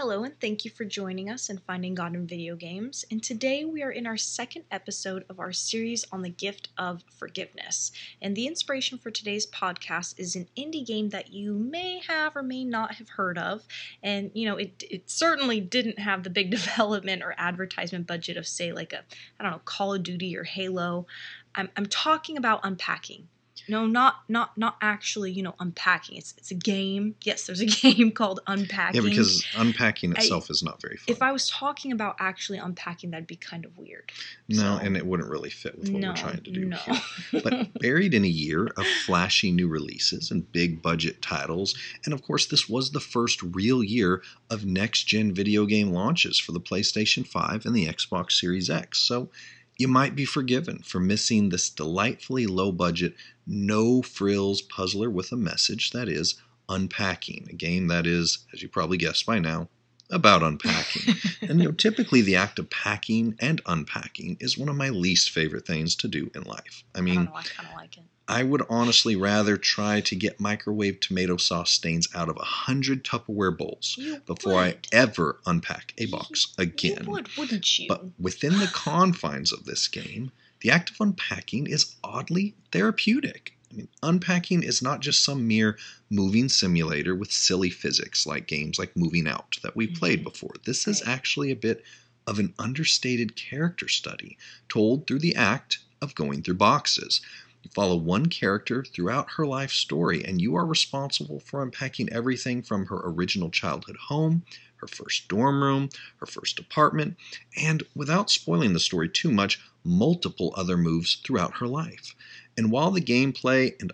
Hello, and thank you for joining us in Finding God in Video Games. And today we are in our second episode of our series on the gift of forgiveness. And the inspiration for today's podcast is an indie game that you may have or may not have heard of. And, you know, it, it certainly didn't have the big development or advertisement budget of, say, like a, I don't know, Call of Duty or Halo. I'm, I'm talking about unpacking no, not not not actually, you know, unpacking. It's it's a game. Yes, there's a game called Unpacking. Yeah, because unpacking itself I, is not very fun. If I was talking about actually unpacking, that'd be kind of weird. No, so, and it wouldn't really fit with what no, we're trying to do no. here. But buried in a year of flashy new releases and big budget titles, and of course, this was the first real year of next gen video game launches for the PlayStation 5 and the Xbox Series X. So you might be forgiven for missing this delightfully low budget, no frills puzzler with a message that is unpacking, a game that is, as you probably guessed by now, about unpacking. and you know, typically the act of packing and unpacking is one of my least favorite things to do in life. I mean, I, I like it. I would honestly rather try to get microwave tomato sauce stains out of a hundred Tupperware bowls you before would. I ever unpack a box again. You would, wouldn't you? But within the confines of this game, the act of unpacking is oddly therapeutic. I mean, unpacking is not just some mere moving simulator with silly physics like games like Moving Out that we've mm-hmm. played before. This right. is actually a bit of an understated character study told through the act of going through boxes. You follow one character throughout her life story, and you are responsible for unpacking everything from her original childhood home, her first dorm room, her first apartment, and without spoiling the story too much, multiple other moves throughout her life. And while the gameplay and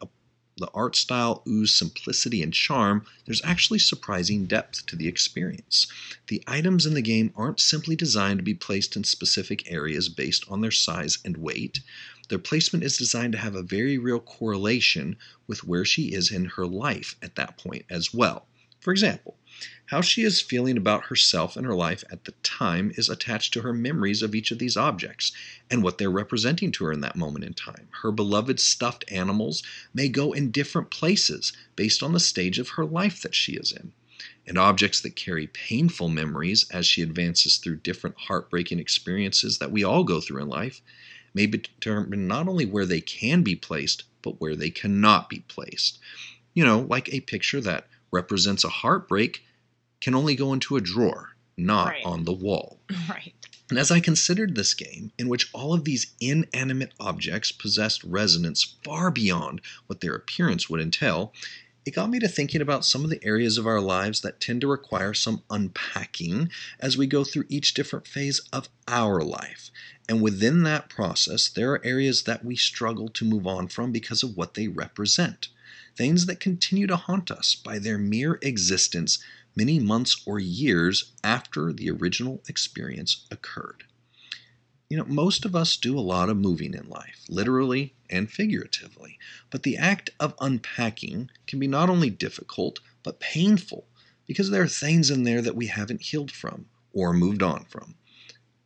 the art style ooze simplicity and charm, there's actually surprising depth to the experience. The items in the game aren't simply designed to be placed in specific areas based on their size and weight. Their placement is designed to have a very real correlation with where she is in her life at that point as well. For example, how she is feeling about herself and her life at the time is attached to her memories of each of these objects and what they're representing to her in that moment in time. Her beloved stuffed animals may go in different places based on the stage of her life that she is in. And objects that carry painful memories as she advances through different heartbreaking experiences that we all go through in life may determine not only where they can be placed, but where they cannot be placed. You know, like a picture that represents a heartbreak can only go into a drawer, not right. on the wall. Right. And as I considered this game, in which all of these inanimate objects possessed resonance far beyond what their appearance would entail, it got me to thinking about some of the areas of our lives that tend to require some unpacking as we go through each different phase of our life. And within that process, there are areas that we struggle to move on from because of what they represent. Things that continue to haunt us by their mere existence many months or years after the original experience occurred. You know, most of us do a lot of moving in life, literally and figuratively, but the act of unpacking can be not only difficult, but painful because there are things in there that we haven't healed from or moved on from.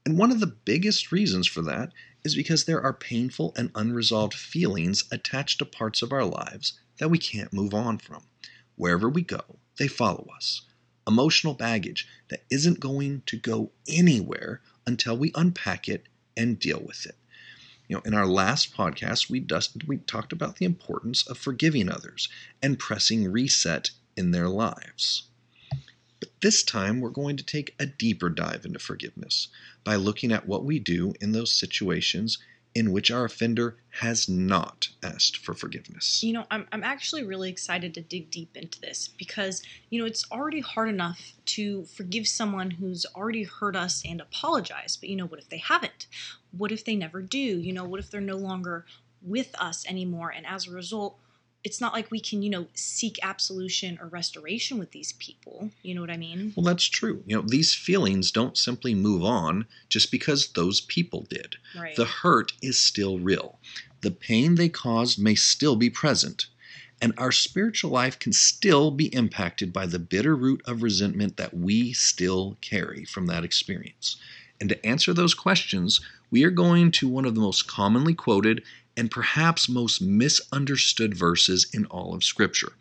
And one of the biggest reasons for that is because there are painful and unresolved feelings attached to parts of our lives that we can't move on from. Wherever we go, they follow us. Emotional baggage that isn't going to go anywhere until we unpack it and deal with it. You know, in our last podcast, we, dust, we talked about the importance of forgiving others and pressing reset in their lives. This time, we're going to take a deeper dive into forgiveness by looking at what we do in those situations in which our offender has not asked for forgiveness. You know, I'm, I'm actually really excited to dig deep into this because, you know, it's already hard enough to forgive someone who's already hurt us and apologize. But, you know, what if they haven't? What if they never do? You know, what if they're no longer with us anymore? And as a result, it's not like we can, you know, seek absolution or restoration with these people. You know what I mean? Well, that's true. You know, these feelings don't simply move on just because those people did. Right. The hurt is still real. The pain they caused may still be present. And our spiritual life can still be impacted by the bitter root of resentment that we still carry from that experience. And to answer those questions, we are going to one of the most commonly quoted and perhaps most misunderstood verses in all of Scripture.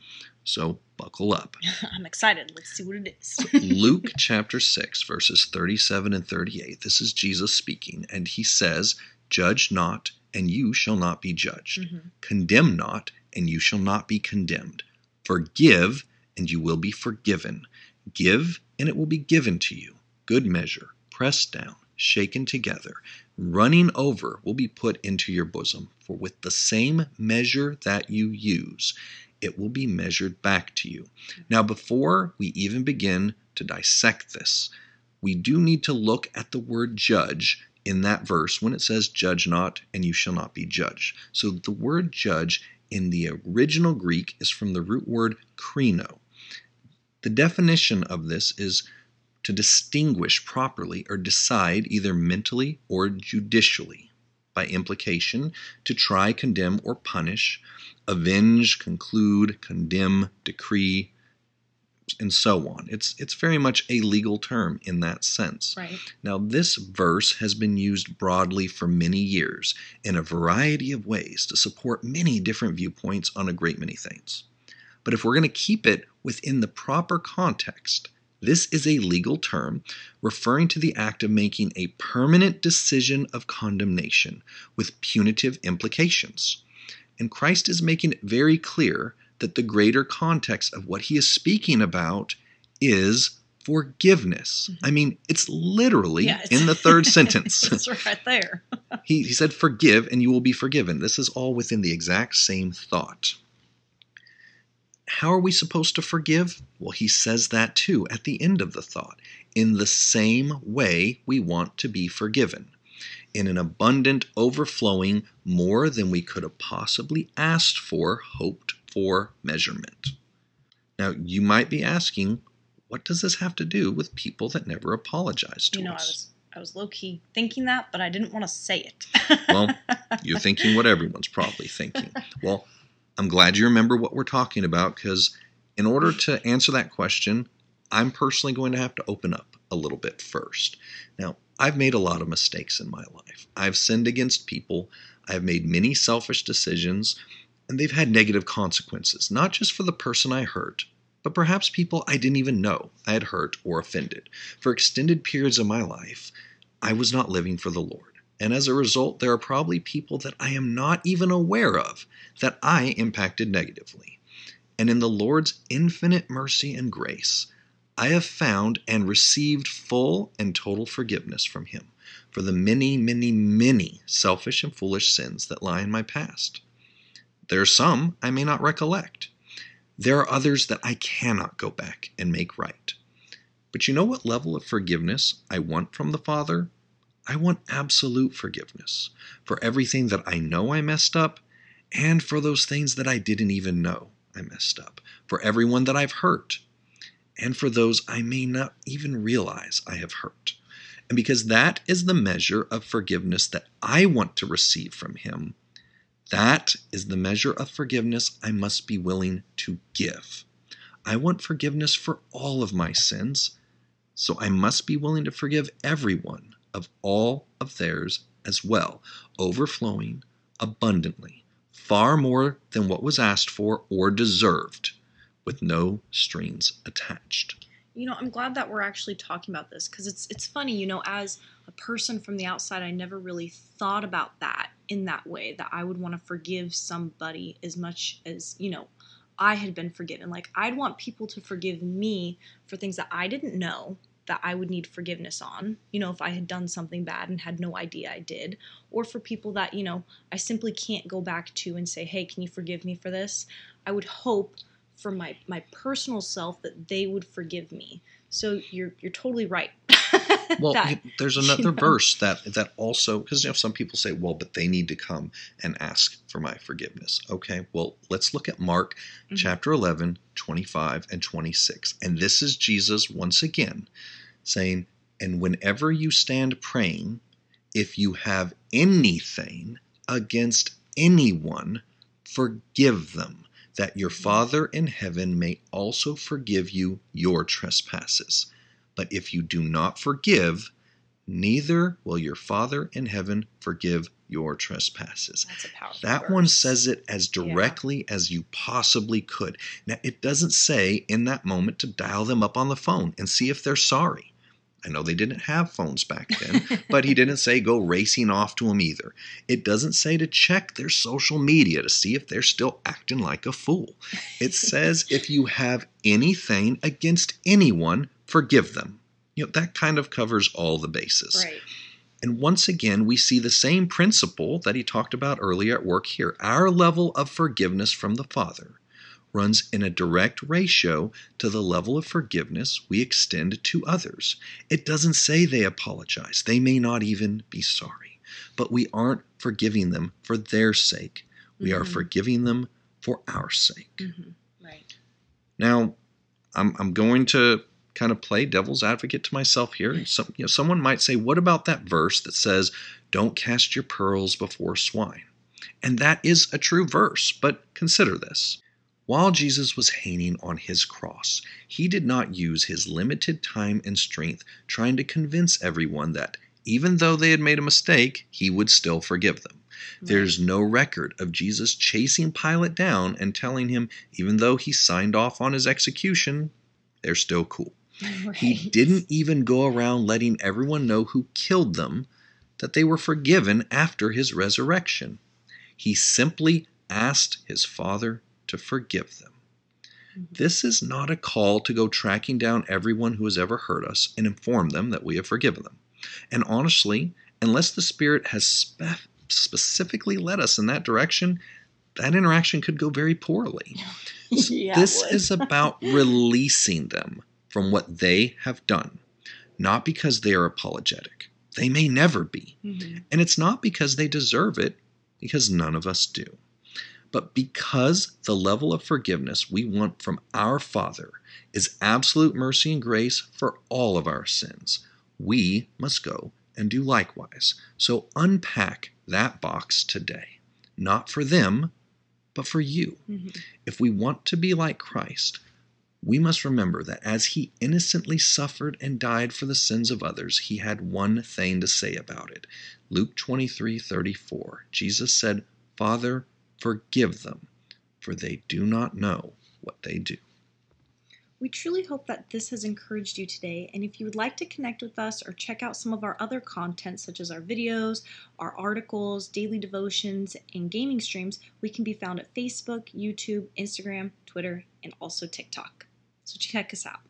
So buckle up. I'm excited. Let's see what it is. Luke chapter 6, verses 37 and 38. This is Jesus speaking, and he says, Judge not, and you shall not be judged. Mhm. Condemn not, and you shall not be condemned. Forgive, and you will be forgiven. Give, and it will be given to you. Good measure, pressed down, shaken together, running over, will be put into your bosom. For with the same measure that you use, it will be measured back to you. Now, before we even begin to dissect this, we do need to look at the word judge in that verse when it says, Judge not, and you shall not be judged. So the word judge in the original Greek is from the root word krino. The definition of this is to distinguish properly or decide either mentally or judicially. By implication, to try, condemn, or punish, avenge, conclude, condemn, decree, and so on. It's it's very much a legal term in that sense. Right. Now, this verse has been used broadly for many years in a variety of ways to support many different viewpoints on a great many things. But if we're going to keep it within the proper context, this is a legal term referring to the act of making a permanent decision of condemnation with punitive implications. And Christ is making it very clear that the greater context of what he is speaking about is forgiveness. Mm-hmm. I mean, it's literally Yeah, it's- in the third sentence. it's right there. he, he said, Forgive and you will be forgiven. This is all within the exact same thought. How are we supposed to forgive? Well, he says that too at the end of the thought. In the same way we want to be forgiven. In an abundant, overflowing, more than we could have possibly asked for, hoped for measurement. Now, you might be asking, what does this have to do with people that never apologize to us? You know, I us? was I was low key thinking that, but I didn't want to say it. Well, You're thinking what everyone's probably thinking. Well, I'm glad you remember what we're talking about because, in order to answer that question, I'm personally going to have to open up a little bit first. Now, I've made a lot of mistakes in my life. I've sinned against people, I've made many selfish decisions, and they've had negative consequences, not just for the person I hurt, but perhaps people I didn't even know I had hurt or offended. For extended periods of my life, I was not living for the Lord. And as a result, there are probably people that I am not even aware of that I impacted negatively. And in the Lord's infinite mercy and grace, I have found and received full and total forgiveness from Him for the many, many, many selfish and foolish sins that lie in my past. There are some I may not recollect. There are others that I cannot go back and make right. But you know what level of forgiveness I want from the Father? I want absolute forgiveness for everything that I know I messed up and for those things that I didn't even know I messed up, for everyone that I've hurt, and for those I may not even realize I have hurt. And because that is the measure of forgiveness that I want to receive from Him, that is the measure of forgiveness I must be willing to give. I want forgiveness for all of my sins, so I must be willing to forgive everyone of all of theirs as well, overflowing abundantly, far more than what was asked for or deserved, with no strings attached. you know, I'm glad that we're actually talking about this because it's it's funny, you know, as a person from the outside, I never really thought about that in that way that I would want to forgive somebody as much as, you know, I had been forgiven. Like I'd want people to forgive me for things that I didn't know that I would need forgiveness on, you know, if I had done something bad and had no idea I did, or for people that, you know, I simply can't go back to and say, "Hey, can you forgive me for this?" I would hope for my my personal self that they would forgive me. So you're you're totally right. Well, That- you- there's you another know. verse that that also because you know some people say, well, but they need to come and ask for my forgiveness. Okay, well, let's look at Mark Mhm. chapter 11, 25 and 26. And this is Jesus once again saying, "And whenever you stand praying, if you have anything against anyone, forgive them." That your Father in heaven may also forgive you your trespasses. But if you do not forgive, neither will your Father in heaven forgive your trespasses. That's a powerful That one says it as Yeah. directly as you possibly could. Now, it doesn't say in that moment to dial them up on the phone and see if they're sorry. I know they didn't have phones back then, but he didn't say go racing off to them either. It doesn't say to check their social media to see if they're still acting like a fool. It says if you have anything against anyone, forgive them. You know, that kind of covers all the bases. Right. And once again, we see the same principle that he talked about earlier at work here. Our level of forgiveness from the Father runs in a direct ratio to the level of forgiveness we extend to others. It doesn't say they apologize, they may not even be sorry, but we aren't forgiving them for their sake. We are Mhm. forgiving them for our sake. Mhm. Right. Now, I'm, I'm going to kind of play devil's advocate to myself here. Some, you know, someone might say, what about that verse that says, don't cast your pearls before swine? And that is a true verse, but consider this. While Jesus was hanging on his cross, he did not use his limited time and strength trying to convince everyone that even though they had made a mistake, he would still forgive them. There's no record of Jesus chasing Pilate down and telling him, even though he signed off on his execution, they're still cool. Right. He didn't even go around letting everyone know who killed them that they were forgiven after his resurrection. He simply asked his Father to forgive them. Mhm. This is not a call to go tracking down everyone who has ever hurt us and inform them that we have forgiven them. And honestly, unless the Spirit has spe- specifically led us in that direction, that interaction could go very poorly. yeah, this is about releasing them from what they have done, not because they are apologetic. They may never be. Mhm. And it's not because they deserve it, because none of us do. But because the level of forgiveness we want from our Father is absolute mercy and grace for all of our sins, we must go and do likewise. So unpack that box today, not for them, but for you. Mhm. If we want to be like Christ, we must remember that as he innocently suffered and died for the sins of others, he had one thing to say about it. Luke 23 34. Jesus said, Father, forgive them, for they do not know what they do. We truly hope that this has encouraged you today. And if you would like to connect with us or check out some of our other content, such as our videos, our articles, daily devotions, and gaming streams, we can be found at Facebook, YouTube, Instagram, Twitter, and also TikTok. So check us out.